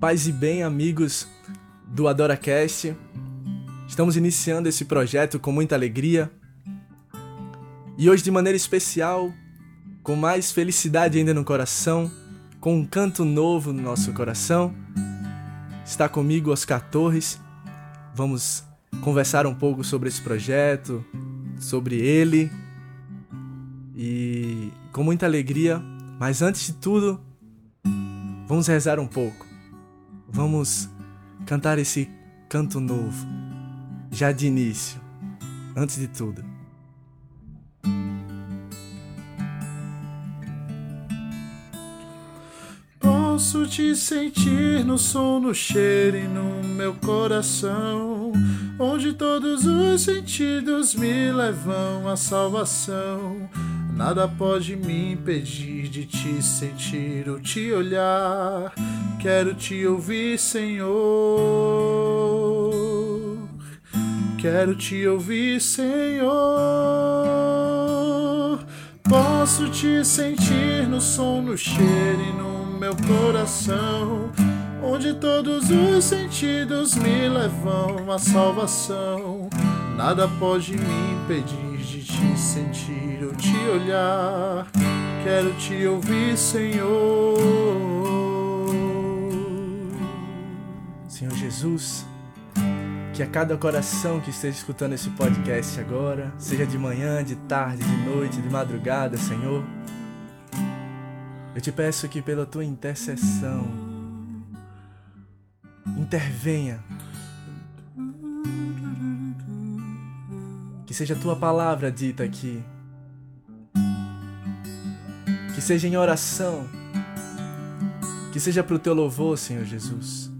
Paz e bem, amigos do AdoraCast. Estamos iniciando esse projeto com muita alegria. E hoje, de maneira especial, com mais felicidade ainda no coração, com um canto novo no nosso coração, está comigo Oscar Torres. Vamos conversar um pouco sobre esse projeto, sobre ele. E com muita alegria, mas antes de tudo, vamos rezar um pouco. Vamos cantar esse canto novo, já de início, antes de tudo. Posso te sentir no som, no cheiro e no meu coração, onde todos os sentidos me levam à salvação. Nada pode me impedir de te sentir ou te olhar. Quero te ouvir, Senhor. Quero te ouvir, Senhor. Posso te sentir no som, no cheiro e no meu coração, onde todos os sentidos me levam à salvação. Nada pode me impedir de te sentir ou te olhar. Quero te ouvir, Senhor. Senhor Jesus, que a cada coração que esteja escutando esse podcast agora, seja de manhã, de tarde, de noite, de madrugada, Senhor, eu te peço que pela tua intercessão, intervenha. Que seja a tua palavra dita aqui. Que seja em oração. Que seja para o teu louvor, Senhor Jesus.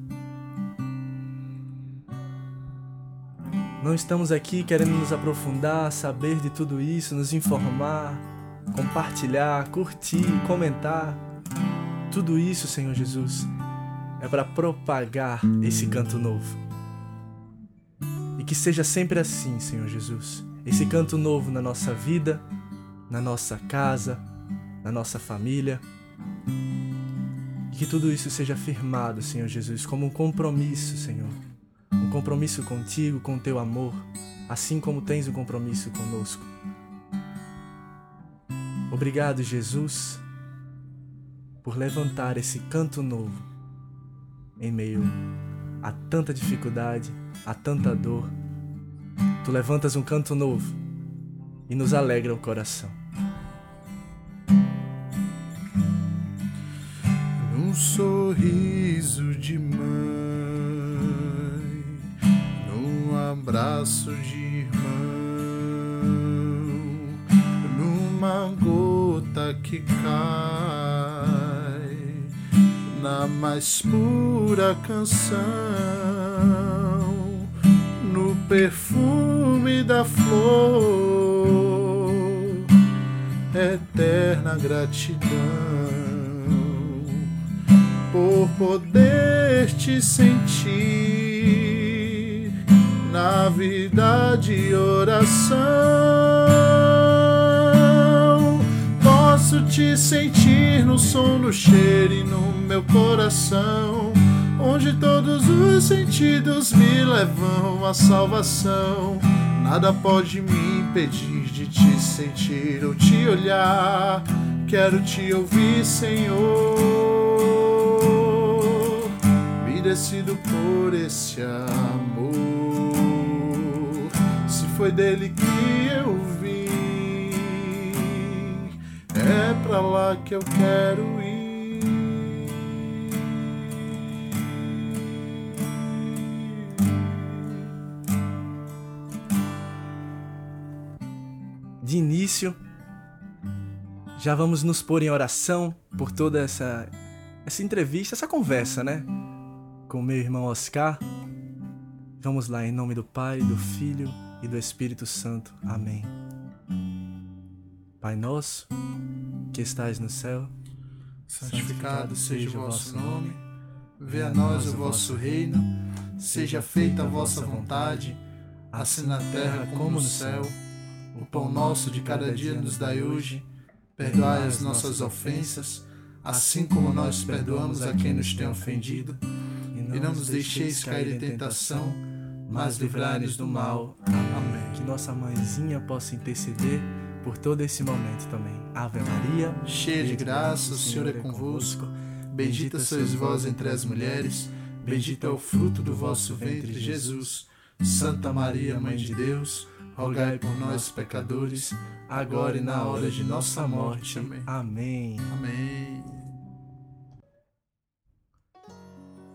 Não estamos aqui querendo nos aprofundar, saber de tudo isso, nos informar, compartilhar, curtir, comentar. Tudo isso, Senhor Jesus, é para propagar esse canto novo. E que seja sempre assim, Senhor Jesus. Esse canto novo na nossa vida, na nossa casa, na nossa família. E que tudo isso seja firmado, Senhor Jesus, como um compromisso, Senhor um compromisso contigo, com teu amor, assim como tens um compromisso conosco. Obrigado, Jesus, por levantar esse canto novo em meio a tanta dificuldade, a tanta dor. Tu levantas um canto novo e nos alegra o coração. Num sorriso de mãe abraço de irmão, numa gota que cai, na mais pura canção, no perfume da flor, eterna gratidão por poder te sentir na vida de oração. Posso te sentir no som, no cheiro e no meu coração, onde todos os sentidos me levam à salvação. Nada pode me impedir de te sentir ou te olhar. Quero te ouvir, Senhor. Me decido por esse amor foi dele que eu vim. É pra lá que eu quero ir. De início, já vamos nos pôr em oração por toda essa essa entrevista, essa conversa, né? Com meu irmão Oscar. Vamos lá, em nome do Pai, do Filho e do Espírito Santo. Amém. Pai nosso, que estais no céu, santificado seja o vosso nome. Venha a nós o vosso reino. Seja feita a vossa vontade, assim na terra como no céu. O pão nosso de cada dia nos dai hoje. Perdoai as nossas ofensas, assim como nós perdoamos a quem nos tem ofendido e não nos deixeis cair em tentação, mas livrai-nos do mal. Amém. Que nossa mãezinha possa interceder por todo esse momento também. Ave Maria, cheia de graça, o Senhor é convosco. Bendita sois vós entre as mulheres, bendito é o fruto do vosso ventre, Jesus. Santa Maria, Mãe de Deus, rogai por nós, pecadores, agora e na hora de nossa morte. Amém. Amém. Amém.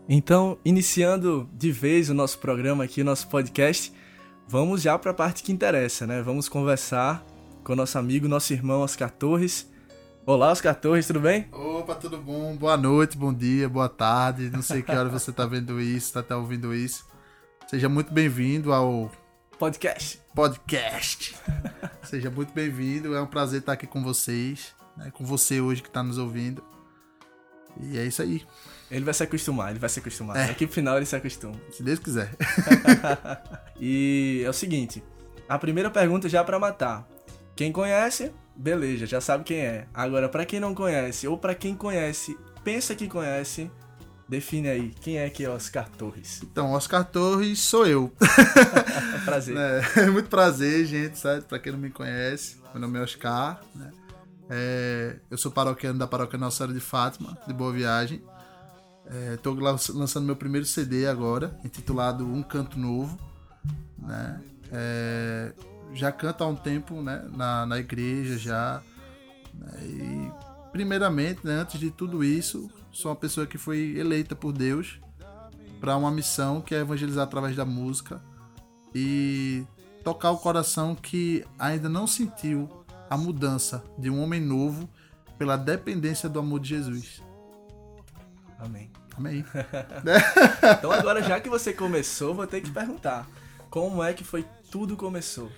Então, iniciando de vez o nosso programa aqui, o nosso podcast, vamos já para a parte que interessa, né? Vamos conversar com nosso amigo, nosso irmão Oscar Torres. Olá, Oscar Torres, tudo bem? Opa, tudo bom? Boa noite, bom dia, boa tarde. Não sei que hora você está vendo isso, está até ouvindo isso. Seja muito bem-vindo ao podcast. Podcast. Seja muito bem-vindo. É um prazer estar aqui com vocês, né? com você hoje que está nos ouvindo. E é isso aí. Ele vai se acostumar, ele vai se acostumar. É. Aqui no final ele se acostuma. Se Deus quiser. e é o seguinte, a primeira pergunta já para matar. Quem conhece, beleza, já sabe quem é. Agora, para quem não conhece, ou para quem conhece, pensa que conhece, define aí, quem é que é Oscar Torres? Então, Oscar Torres sou eu. prazer. É, muito prazer, gente, sabe? Pra quem não me conhece, meu nome é Oscar, né? É, eu sou paroquiano da paróquia Nossa Senhora de Fátima, de Boa Viagem. Estou é, lançando meu primeiro CD agora, intitulado Um Canto Novo. Né? É, já canto há um tempo né, na, na igreja já. Né, e primeiramente, né, antes de tudo isso, sou uma pessoa que foi eleita por Deus para uma missão que é evangelizar através da música e tocar o coração que ainda não sentiu a mudança de um homem novo pela dependência do amor de Jesus. Amém. Amém. então agora, já que você começou, vou ter que perguntar. Como é que foi tudo começou?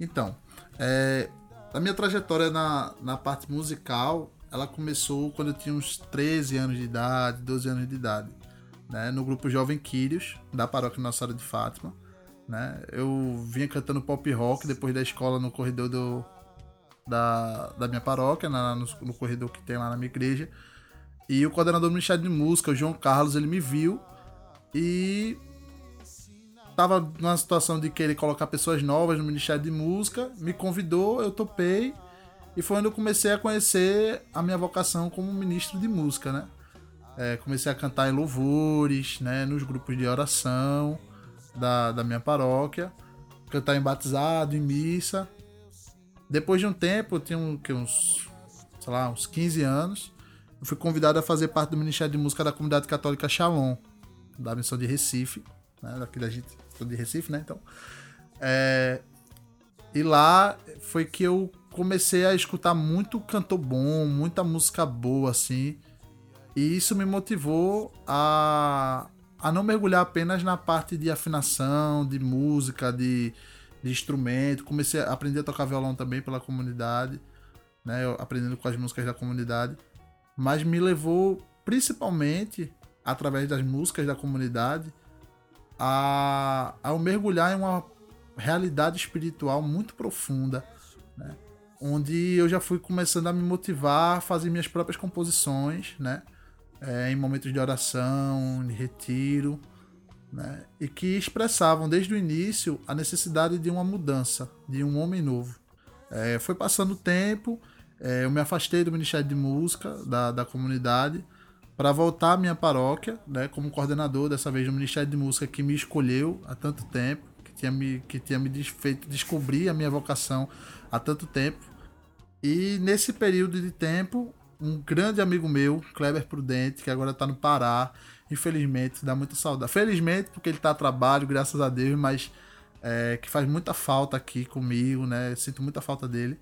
Então, é, a minha trajetória na, na parte musical, ela começou quando eu tinha uns 13 anos de idade, 12 anos de idade. Né, no grupo Jovem Quírios, da paróquia Nossa Senhora de Fátima. Né, eu vinha cantando pop rock depois da escola no corredor do, da, da minha paróquia, na, no, no corredor que tem lá na minha igreja. E o coordenador do Ministério de Música, o João Carlos, ele me viu e tava numa situação de querer colocar pessoas novas no Ministério de Música, me convidou, eu topei e foi onde eu comecei a conhecer a minha vocação como ministro de música, né? É, comecei a cantar em louvores, né, nos grupos de oração da, da minha paróquia, cantar em batizado, em missa. Depois de um tempo, eu tinha um, que, uns, sei lá, uns 15 anos, eu fui convidado a fazer parte do Ministério de Música da Comunidade Católica Shalom, da missão de Recife, né? Daqui da gente, de Recife, né? Então. É, e lá foi que eu comecei a escutar muito cantor bom, muita música boa, assim. E isso me motivou a, a não mergulhar apenas na parte de afinação, de música, de, de instrumento. Comecei a aprender a tocar violão também pela comunidade, né? Eu, aprendendo com as músicas da comunidade mas me levou principalmente através das músicas da comunidade a, a mergulhar em uma realidade espiritual muito profunda, né? onde eu já fui começando a me motivar a fazer minhas próprias composições, né? É, em momentos de oração, de retiro, né? e que expressavam desde o início a necessidade de uma mudança, de um homem novo. É, foi passando o tempo é, eu me afastei do Ministério de Música da, da comunidade para voltar à minha paróquia, né, como coordenador dessa vez do Ministério de Música que me escolheu há tanto tempo, que tinha me, que tinha me feito descobrir a minha vocação há tanto tempo. E nesse período de tempo, um grande amigo meu, Kleber Prudente, que agora está no Pará, infelizmente, dá muita saudade. Felizmente, porque ele está a trabalho, graças a Deus, mas é, que faz muita falta aqui comigo, né? sinto muita falta dele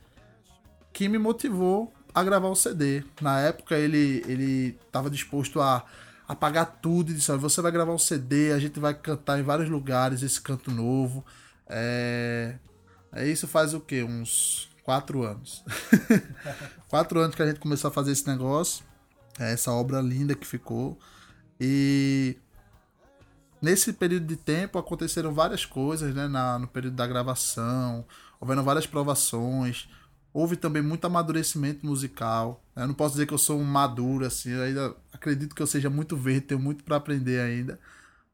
que me motivou a gravar o CD. Na época ele ele estava disposto a, a pagar tudo e disse: você vai gravar um CD, a gente vai cantar em vários lugares esse canto novo. É, é isso faz o que? Uns quatro anos. quatro anos que a gente começou a fazer esse negócio. Essa obra linda que ficou. E nesse período de tempo aconteceram várias coisas, né? Na, no período da gravação, houveram várias provações houve também muito amadurecimento musical. Eu não posso dizer que eu sou um maduro, assim, eu ainda acredito que eu seja muito verde, tenho muito para aprender ainda.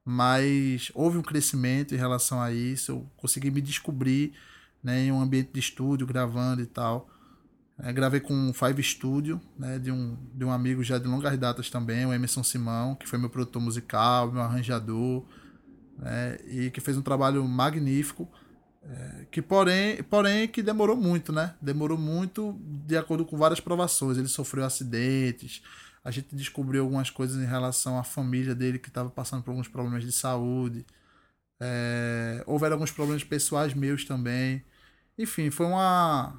Mas houve um crescimento em relação a isso, eu consegui me descobrir né, em um ambiente de estúdio, gravando e tal. É, gravei com o Five Studio, né, de, um, de um amigo já de longas datas também, o Emerson Simão, que foi meu produtor musical, meu arranjador, né, e que fez um trabalho magnífico, é, que porém, porém que demorou muito, né? Demorou muito de acordo com várias provações. Ele sofreu acidentes, a gente descobriu algumas coisas em relação à família dele que estava passando por alguns problemas de saúde. É, houveram alguns problemas pessoais meus também. Enfim, foi uma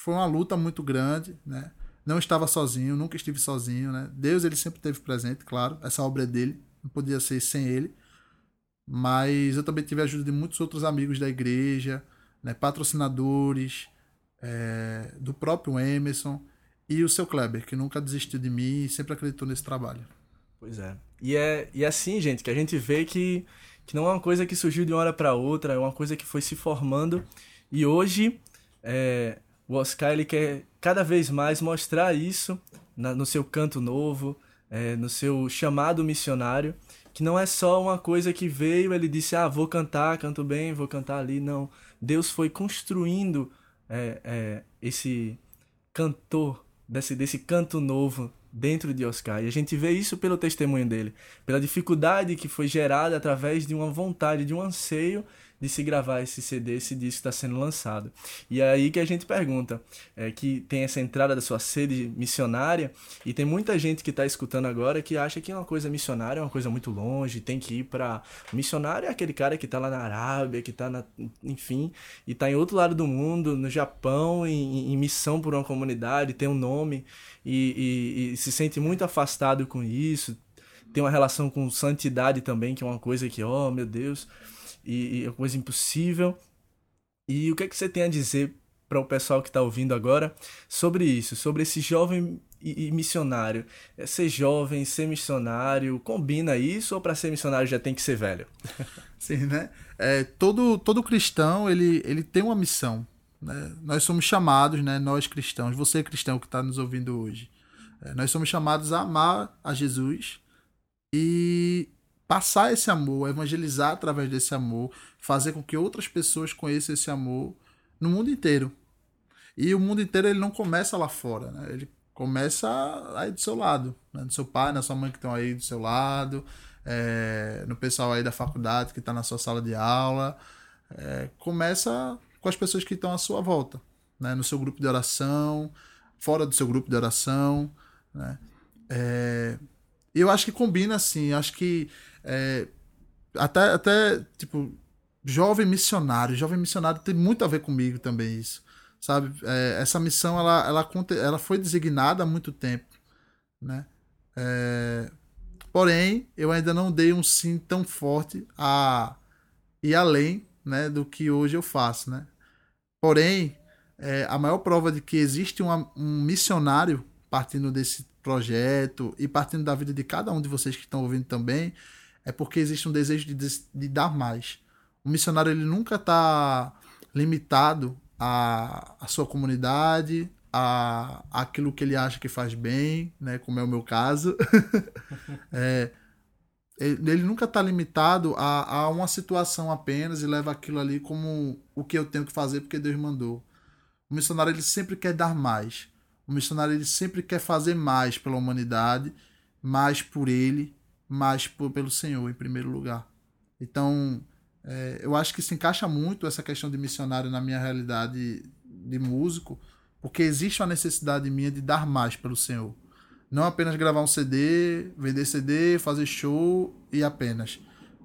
foi uma luta muito grande, né? Não estava sozinho, nunca estive sozinho, né? Deus ele sempre teve presente, claro. Essa obra é dele, não podia ser sem ele. Mas eu também tive a ajuda de muitos outros amigos da igreja, né? patrocinadores, é, do próprio Emerson e o seu Kleber, que nunca desistiu de mim e sempre acreditou nesse trabalho. Pois é. E é, e é assim, gente, que a gente vê que, que não é uma coisa que surgiu de uma hora para outra, é uma coisa que foi se formando. E hoje, é, o Oscar ele quer cada vez mais mostrar isso na, no seu canto novo, é, no seu chamado missionário, que não é só uma coisa que veio, ele disse, ah, vou cantar, canto bem, vou cantar ali. Não. Deus foi construindo é, é, esse cantor, desse, desse canto novo dentro de Oscar. E a gente vê isso pelo testemunho dele, pela dificuldade que foi gerada através de uma vontade, de um anseio de se gravar esse CD, esse disco está sendo lançado. E é aí que a gente pergunta, é, que tem essa entrada da sua sede missionária, e tem muita gente que está escutando agora que acha que uma coisa missionária é uma coisa muito longe, tem que ir para... Missionário é aquele cara que está lá na Arábia, que está na... enfim, e está em outro lado do mundo, no Japão, em, em missão por uma comunidade, tem um nome, e, e, e se sente muito afastado com isso, tem uma relação com santidade também, que é uma coisa que, oh meu Deus e, é coisa impossível. E o que é que você tem a dizer para o pessoal que está ouvindo agora sobre isso, sobre esse jovem e, e missionário? É ser jovem, ser missionário, combina isso ou para ser missionário já tem que ser velho? Sim, né? É, todo, todo cristão ele, ele tem uma missão. Né? Nós somos chamados, né? nós cristãos, você cristão que está nos ouvindo hoje, é, nós somos chamados a amar a Jesus e passar esse amor, evangelizar através desse amor, fazer com que outras pessoas conheçam esse amor no mundo inteiro. E o mundo inteiro ele não começa lá fora, né? Ele começa aí do seu lado, né? no seu pai, na sua mãe que estão aí do seu lado, é, no pessoal aí da faculdade que está na sua sala de aula. É, começa com as pessoas que estão à sua volta, né? no seu grupo de oração, fora do seu grupo de oração. Né? É, eu acho que combina assim, acho que é, até, até, tipo, jovem missionário. Jovem missionário tem muito a ver comigo também isso. Sabe? É, essa missão, ela, ela, ela foi designada há muito tempo, né? É, porém, eu ainda não dei um sim tão forte a ir além né, do que hoje eu faço, né? Porém, é, a maior prova de que existe uma, um missionário partindo desse projeto e partindo da vida de cada um de vocês que estão ouvindo também é porque existe um desejo de, de dar mais. O missionário ele nunca está limitado à, à sua comunidade, a aquilo que ele acha que faz bem, né, como é o meu caso. é, ele, ele nunca está limitado a, a uma situação apenas e leva aquilo ali como o que eu tenho que fazer porque Deus mandou. O missionário ele sempre quer dar mais. O missionário ele sempre quer fazer mais pela humanidade, mais por ele, mas por, pelo Senhor em primeiro lugar. Então, é, eu acho que se encaixa muito essa questão de missionário na minha realidade de músico, porque existe uma necessidade minha de dar mais pelo Senhor. Não apenas gravar um CD, vender CD, fazer show e apenas,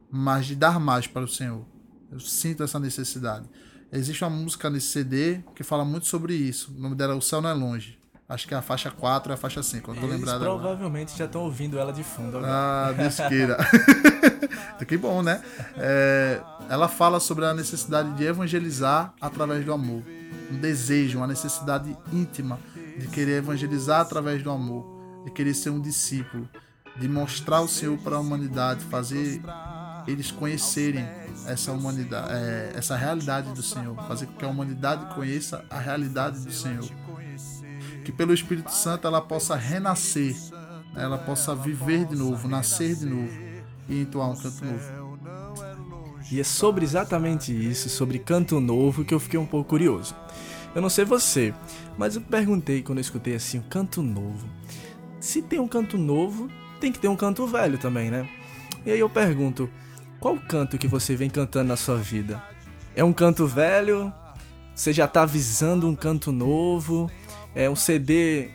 mas de dar mais para o Senhor. Eu sinto essa necessidade. Existe uma música nesse CD que fala muito sobre isso. O nome dela é O Céu Não É Longe. Acho que é a faixa 4 e a faixa 5. Eu tô Eles lembrado provavelmente agora. já estão ouvindo ela de fundo agora. Ah, Deus queira. que bom, né? É, ela fala sobre a necessidade de evangelizar através do amor. Um desejo, uma necessidade íntima de querer evangelizar através do amor, de querer ser um discípulo, de mostrar o Senhor para a humanidade, fazer eles conhecerem essa humanidade, é, essa realidade do Senhor, fazer com que a humanidade conheça a realidade do Senhor. Que pelo Espírito Santo ela possa renascer, né? ela possa viver de novo, nascer de novo e entoar um canto novo. E é sobre exatamente isso, sobre canto novo, que eu fiquei um pouco curioso. Eu não sei você, mas eu perguntei quando eu escutei assim, um canto novo. Se tem um canto novo, tem que ter um canto velho também, né? E aí eu pergunto, qual canto que você vem cantando na sua vida? É um canto velho? Você já tá avisando um canto novo? É um CD,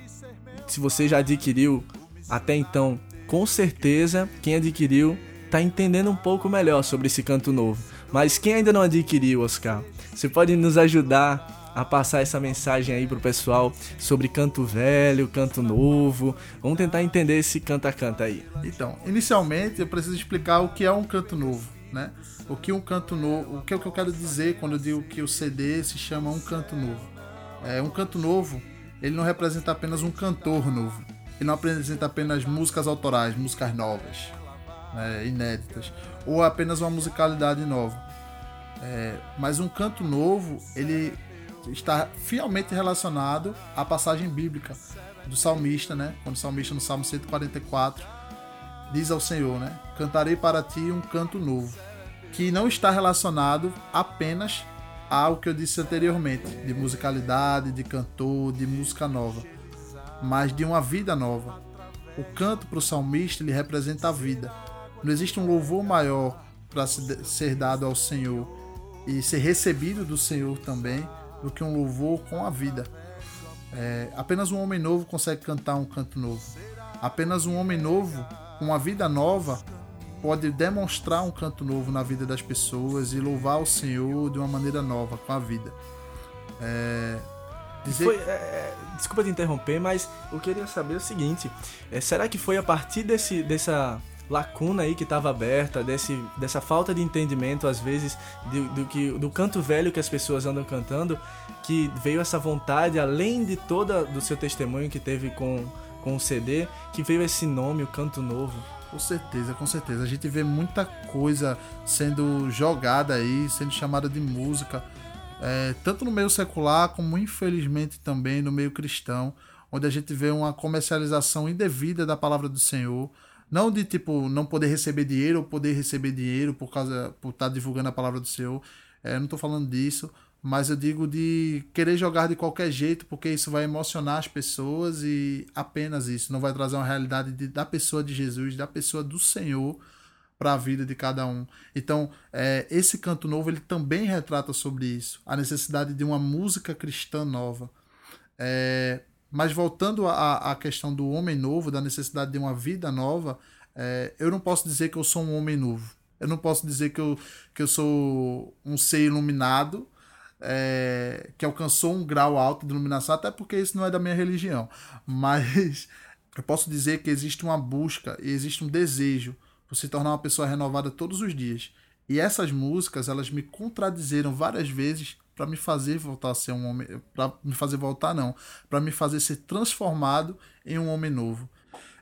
se você já adquiriu até então, com certeza quem adquiriu tá entendendo um pouco melhor sobre esse canto novo. Mas quem ainda não adquiriu, Oscar, você pode nos ajudar a passar essa mensagem aí pro pessoal sobre canto velho, canto novo. Vamos tentar entender esse canta-canta aí. Então, inicialmente eu preciso explicar o que é um canto novo, né? O que um canto novo, o que é o que eu quero dizer quando eu digo que o CD se chama um canto novo. É um canto novo, ele não representa apenas um cantor novo. Ele não apresenta apenas músicas autorais, músicas novas, né, inéditas, ou apenas uma musicalidade nova. É, mas um canto novo, ele está fielmente relacionado à passagem bíblica do salmista, né? Quando o salmista no Salmo 144 diz ao Senhor, né? Cantarei para ti um canto novo, que não está relacionado apenas ao que eu disse anteriormente, de musicalidade, de cantor, de música nova, mas de uma vida nova. O canto para o salmista ele representa a vida. Não existe um louvor maior para ser dado ao Senhor e ser recebido do Senhor também do que um louvor com a vida. É, apenas um homem novo consegue cantar um canto novo. Apenas um homem novo, com uma vida nova, pode demonstrar um canto novo na vida das pessoas e louvar o Senhor de uma maneira nova com a vida. É, dizer... Foi, é, é desculpa te interromper, mas eu queria saber o seguinte: é, será que foi a partir desse, dessa lacuna aí que estava aberta, desse, dessa falta de entendimento, às vezes, do, do, que, do canto velho que as pessoas andam cantando, que veio essa vontade, além de toda do seu testemunho que teve com, com o CD, que veio esse nome, o Canto Novo. Com certeza, com certeza. A gente vê muita coisa sendo jogada aí, sendo chamada de música, é, tanto no meio secular como infelizmente também no meio cristão, onde a gente vê uma comercialização indevida da palavra do Senhor não de tipo não poder receber dinheiro ou poder receber dinheiro por causa por estar tá divulgando a palavra do Senhor. É, não estou falando disso, mas eu digo de querer jogar de qualquer jeito, porque isso vai emocionar as pessoas e apenas isso. Não vai trazer uma realidade de, da pessoa de Jesus, da pessoa do Senhor para a vida de cada um. Então, é, esse canto novo ele também retrata sobre isso, a necessidade de uma música cristã nova. É, mas voltando à, questão do homem novo, da necessidade de uma vida nova, é, eu não posso dizer que eu sou um homem novo. Eu não posso dizer que eu, que eu sou um ser iluminado, é, que alcançou um grau alto de iluminação, até porque isso não é da minha religião. Mas eu posso dizer que existe uma busca e existe um desejo por se tornar uma pessoa renovada todos os dias. E essas músicas, elas me contradizeram várias vezes para me fazer voltar a ser um homem, para me fazer voltar não, para me fazer ser transformado em um homem novo.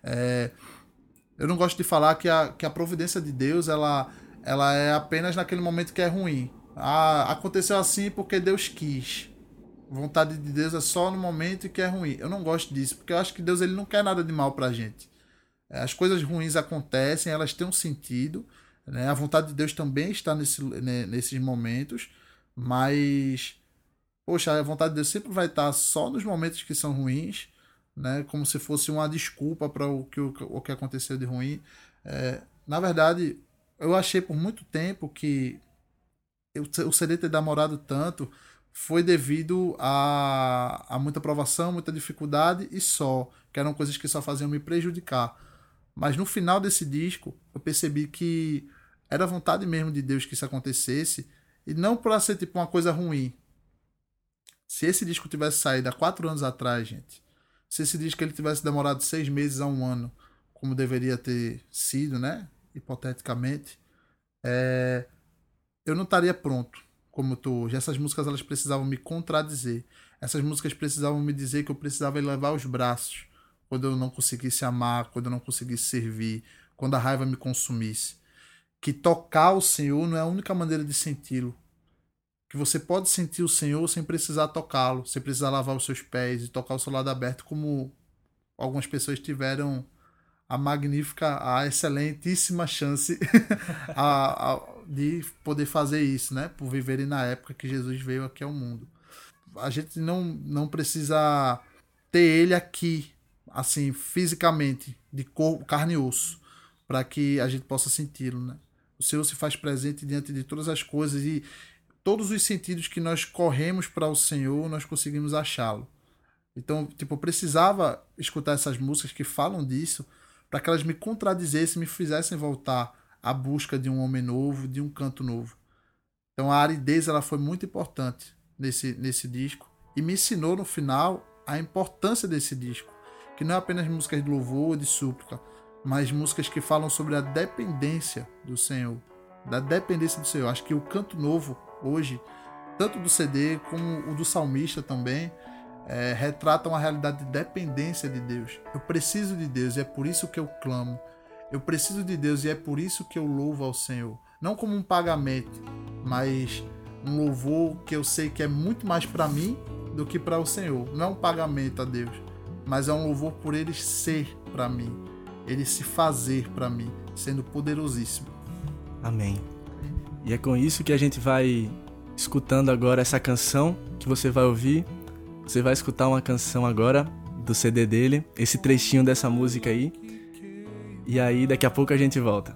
É, eu não gosto de falar que a, que a providência de Deus ela, ela é apenas naquele momento que é ruim. Ah, aconteceu assim porque Deus quis. Vontade de Deus é só no momento que é ruim. Eu não gosto disso, porque eu acho que Deus ele não quer nada de mal pra gente. É, as coisas ruins acontecem, elas têm um sentido. Né? A vontade de Deus também está nesse, né, nesses momentos. Mas, poxa, a vontade de Deus sempre vai estar só nos momentos que são ruins, né? Como se fosse uma desculpa para o que, o que aconteceu de ruim. É, na verdade, eu achei por muito tempo que o CD ter demorado tanto foi devido a, a muita provação, muita dificuldade e só, que eram coisas que só faziam me prejudicar. Mas no final desse disco, eu percebi que era vontade mesmo de Deus que isso acontecesse e não para ser tipo uma coisa ruim. Se esse disco tivesse saído há quatro anos atrás, gente, se esse disco ele tivesse demorado seis meses a um ano, como deveria ter sido, né? Hipoteticamente, é... eu não estaria pronto como eu tô hoje. Essas músicas elas precisavam me contradizer. Essas músicas precisavam me dizer que eu precisava elevar os braços quando eu não conseguisse amar, quando eu não conseguisse servir, quando a raiva me consumisse. que tocar o Senhor não é a única maneira de senti-lo. Que você pode sentir o Senhor sem precisar tocá-lo, sem precisar lavar os seus pés e tocar o seu lado aberto, como algumas pessoas tiveram a magnífica, a excelentíssima chance a, a, de poder fazer isso, né? Por viverem na época que Jesus veio aqui ao mundo. A gente não, não precisa ter ele aqui, assim, fisicamente, de corpo, carne e osso, para que a gente possa senti-lo, né? O Senhor se faz presente diante de todas as coisas e todos os sentidos que nós corremos para o Senhor, nós conseguimos achá-lo. Então, tipo, eu precisava escutar essas músicas que falam disso para que elas me contradizessem, me fizessem voltar à busca de um homem novo, de um canto novo. Então, a aridez ela foi muito importante nesse, nesse disco e me ensinou no final a importância desse disco, que não é apenas músicas de louvor, de súplica, mas músicas que falam sobre a dependência do Senhor, da dependência do Senhor. Acho que o canto novo hoje, tanto do CD como o do salmista também, é, retratam a realidade de dependência de Deus. Eu preciso de Deus e é por isso que eu clamo. Eu preciso de Deus e é por isso que eu louvo ao Senhor. Não como um pagamento, mas um louvor que eu sei que é muito mais para mim do que para o Senhor. Não é um pagamento a Deus, mas é um louvor por Ele ser para mim, Ele se fazer para mim, sendo poderosíssimo. Amém. E é com isso que a gente vai escutando agora essa canção que você vai ouvir você vai escutar uma canção agora do CD dele, esse trechinho dessa música aí. E aí daqui a pouco a gente volta.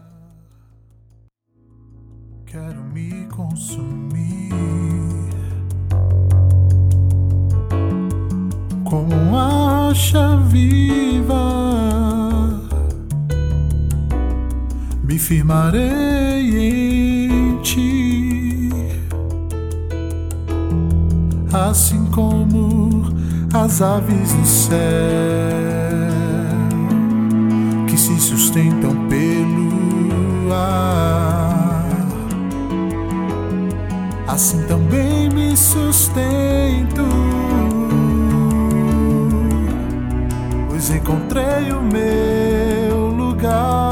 Quero me consumir como uma rocha viva. Me firmarei em ti, assim como as aves do céu se sustentam pelo ar. Assim também me sustento, pois encontrei o meu lugar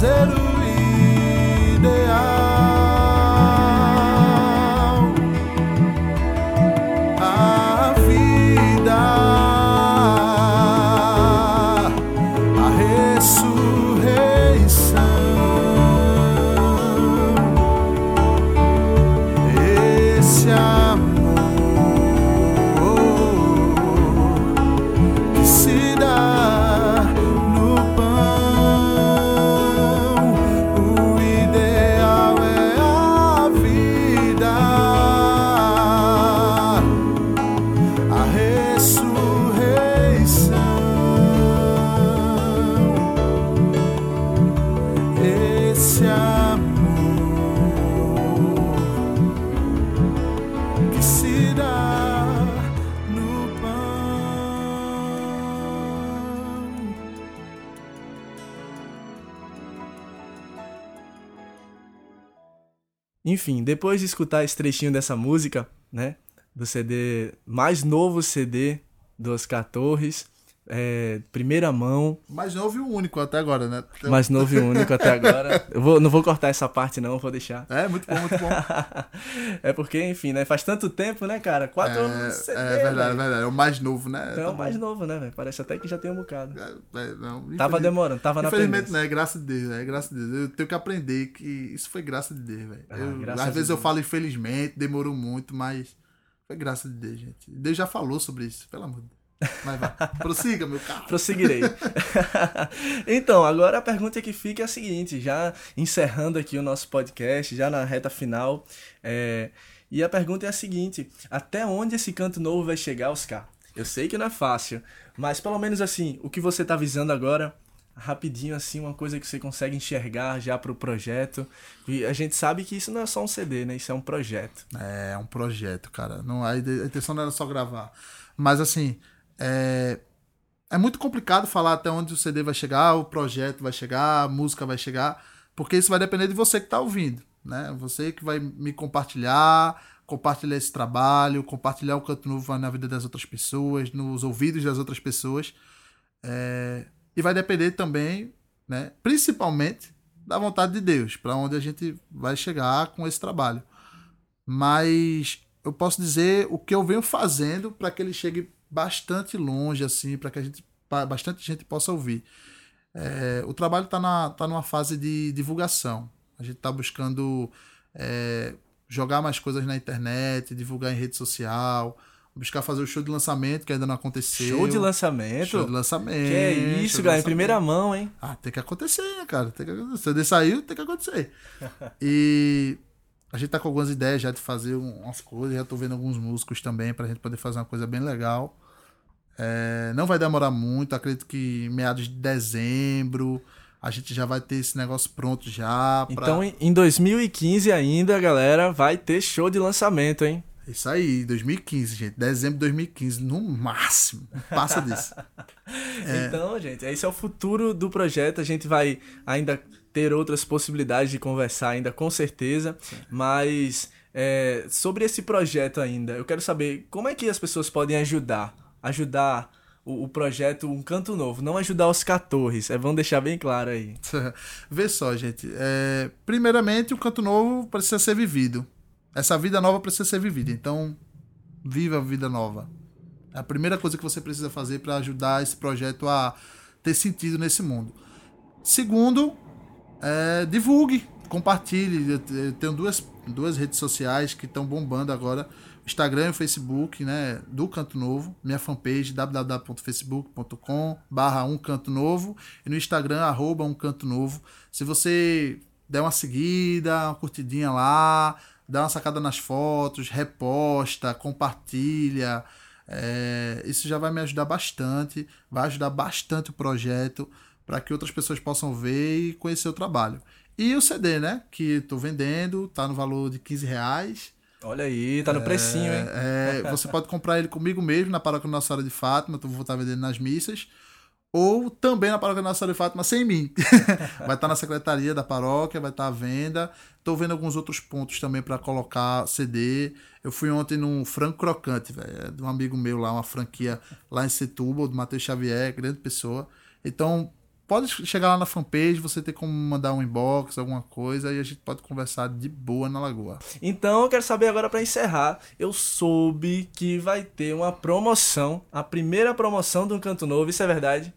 fazer Enfim, depois de escutar esse trechinho dessa música, né, do CD, mais novo CD do Oscar Torres, é, primeira mão. Mais novo e o único até agora, né? Mais novo e único até agora. Eu vou, não vou cortar essa parte, não, vou deixar. É, muito bom, muito bom. é porque, enfim, né? Faz tanto tempo, né, cara? Quatro é, anos. CD, é verdade, é verdade. É o mais novo, né? É o mais novo, né, velho? Parece até que já tem um bocado. É, é não, tava demorando, tava na Infelizmente, né? Graças a Deus, é graças a Deus. Eu tenho que aprender que isso foi graça de Deus, velho. Ah, às vezes eu falo infelizmente, demorou muito, mas foi graça de Deus, gente. Deus já falou sobre isso, pelo amor de Deus. Mas vai, prossiga, meu carro. Prosseguirei. então, agora a pergunta que fica é a seguinte, já encerrando aqui o nosso podcast, já na reta final. É, e a pergunta é a seguinte: até onde esse canto novo vai chegar, Oscar? Eu sei que não é fácil, mas pelo menos assim, o que você está visando agora, rapidinho assim, uma coisa que você consegue enxergar já para o projeto. E a gente sabe que isso não é só um CD, né? Isso é um projeto. É, é um projeto, cara. Não, a intenção não era só gravar. Mas assim, é, é muito complicado falar até onde o CD vai chegar, o projeto vai chegar, a música vai chegar, porque isso vai depender de você que está ouvindo, né? Você que vai me compartilhar, compartilhar esse trabalho, compartilhar o canto novo na vida das outras pessoas, nos ouvidos das outras pessoas. É, e vai depender também, né, principalmente, da vontade de Deus, para onde a gente vai chegar com esse trabalho. Mas eu posso dizer o que eu venho fazendo para que ele chegue bastante longe, assim, para que a gente, bastante gente possa ouvir. É, o trabalho está tá numa fase de divulgação. A gente está buscando é, jogar mais coisas na internet, divulgar em rede social, buscar fazer o show de lançamento, que ainda não aconteceu. Show de lançamento? Show de lançamento. Que é isso, galera, em primeira mão, hein? Ah, tem que acontecer, né, cara? Tem que acontecer. Se saiu, tem que acontecer. e a gente tá com algumas ideias já de fazer umas coisas, já tô vendo alguns músicos também pra gente poder fazer uma coisa bem legal. É, não vai demorar muito, acredito que meados de dezembro a gente já vai ter esse negócio pronto já. Pra... Então em 2015 ainda, galera, vai ter show de lançamento, hein? Isso aí, 2015, gente. Dezembro de 2015, no máximo. Passa disso. é... Então, gente, esse é o futuro do projeto. A gente vai ainda ter outras possibilidades de conversar ainda, com certeza. Sim. Mas é, sobre esse projeto ainda, eu quero saber como é que as pessoas podem ajudar, ajudar o, o projeto Um Canto Novo, não ajudar os 14, é, vamos deixar bem claro aí. Vê só, gente. É, primeiramente, o Canto Novo precisa ser vivido. Essa vida nova precisa ser vivida. Então, viva a vida nova. É a primeira coisa que você precisa fazer para ajudar esse projeto a ter sentido nesse mundo. Segundo, é, divulgue, compartilhe. Eu tenho duas, duas redes sociais que estão bombando agora. Instagram e Facebook, né? Do Canto Novo. Minha fanpage, www.facebook.com barra um canto novo. E no Instagram, arroba um canto novo. Se você der uma seguida, uma curtidinha lá, dá uma sacada nas fotos, reposta, compartilha. É, isso já vai me ajudar bastante, vai ajudar bastante o projeto para que outras pessoas possam ver e conhecer o trabalho. E o CD, né? Que estou vendendo, tá no valor de 15 reais. Olha aí, tá no é, precinho, hein? É, você pode comprar ele comigo mesmo na paróquia Nossa Senhora de Fátima, eu vou estar vendendo nas missas. Ou também na paróquia Nossa Senhora de Fátima sem mim. vai estar na secretaria da paróquia, vai estar à venda. Estou vendo alguns outros pontos também para colocar CD. Eu fui ontem num Franco Crocante, velho. É de um amigo meu lá, uma franquia lá em Setúbal, do Matheus Xavier, grande pessoa. Então, pode chegar lá na fanpage, você tem como mandar um inbox, alguma coisa, e a gente pode conversar de boa na lagoa. Então eu quero saber agora para encerrar, eu soube que vai ter uma promoção, a primeira promoção do Canto Novo, isso é verdade?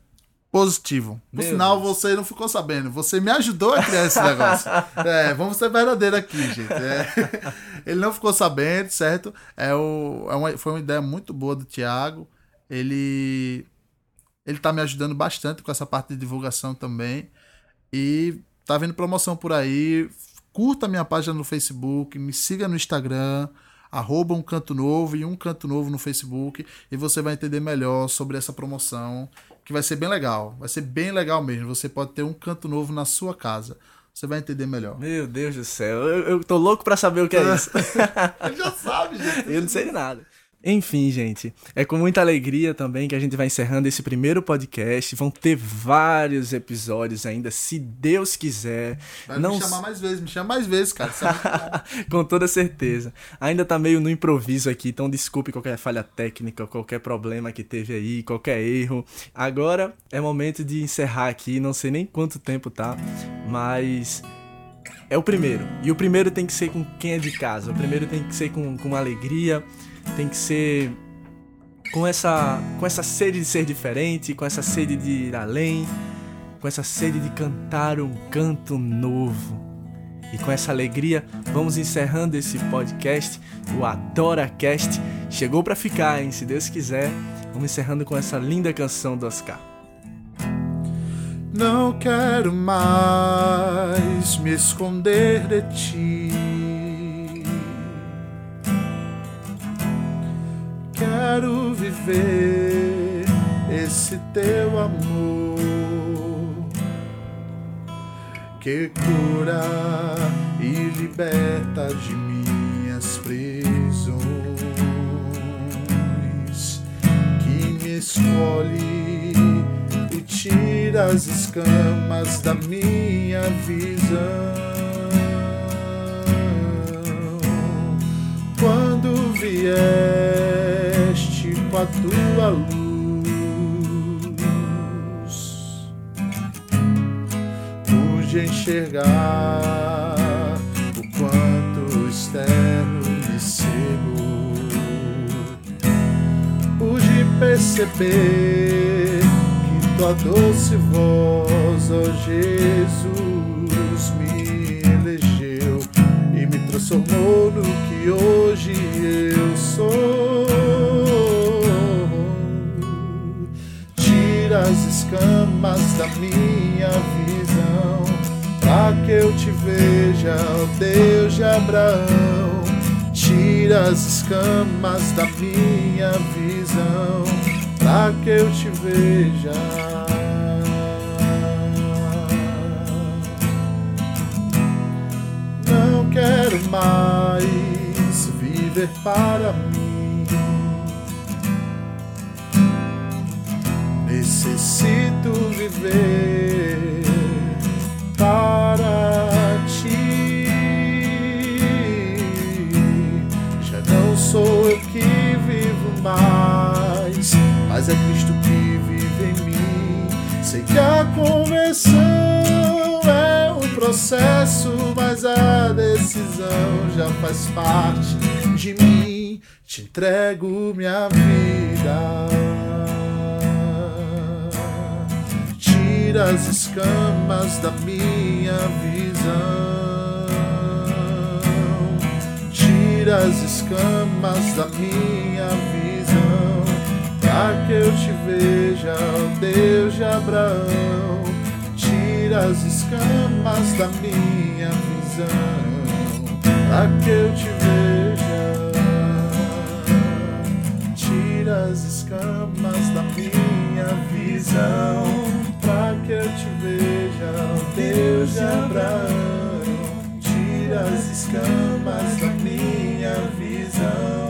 Positivo. No final, Deus. você não ficou sabendo. Você me ajudou a criar esse negócio. é, vamos ser verdadeiros aqui, gente. É, ele não ficou sabendo, certo? É, o, é uma, foi uma ideia muito boa do Thiago. Ele ele tá me ajudando bastante com essa parte de divulgação também. E tá vendo promoção por aí. Curta minha página no Facebook, me siga no Instagram, arroba um canto novo e um canto novo no Facebook. E você vai entender melhor sobre essa promoção, que vai ser bem legal. Vai ser bem legal mesmo. Você pode ter um canto novo na sua casa. Você vai entender melhor. Meu Deus do céu, eu, eu tô louco para saber o que é isso. Ele já sabe, gente. Eu não sei de nada. Enfim, gente, é com muita alegria também que a gente vai encerrando esse primeiro podcast. Vão ter vários episódios ainda, se Deus quiser. Vai Não... me chamar mais vezes, me chama mais vezes, cara. com toda certeza. Ainda tá meio no improviso aqui, então desculpe qualquer falha técnica, qualquer problema que teve aí, qualquer erro. Agora é momento de encerrar aqui, não sei nem quanto tempo tá, mas é o primeiro. E o primeiro tem que ser com quem é de casa. O primeiro tem que ser com, com alegria tem que ser com essa, com essa sede de ser diferente, com essa sede de ir além, com essa sede de cantar um canto novo. E com essa alegria, vamos encerrando esse podcast, o AdoraCast. Chegou para ficar, hein? Se Deus quiser, vamos encerrando com essa linda canção do Oscar. Não quero mais me esconder de ti. Quero viver esse teu amor que cura e liberta de minhas prisões, que me escolhe e tira as escamas da minha visão. Quando vier com a tua luz. Pude enxergar o quanto o externo me cegou. Pude perceber que tua doce voz, ó oh Jesus, me elegeu e me transformou no que hoje as escamas da minha visão, para que eu te veja, ó Deus de Abraão. Tira as escamas da minha visão, para que eu te veja. Não quero mais viver para mim necessito viver para ti. Já não sou eu que vivo mais, mas é Cristo que vive em mim. Sei que a conversão é um processo, mas a decisão já faz parte de mim. Te entrego minha vida. Tira as escamas da minha visão. Tira as escamas da minha visão, para que eu te veja, ó Deus de Abraão. Tira as escamas da minha visão, para que eu te veja. Tira as escamas da minha visão para que eu te veja, Deus de Abraão. Tira as escamas da minha visão.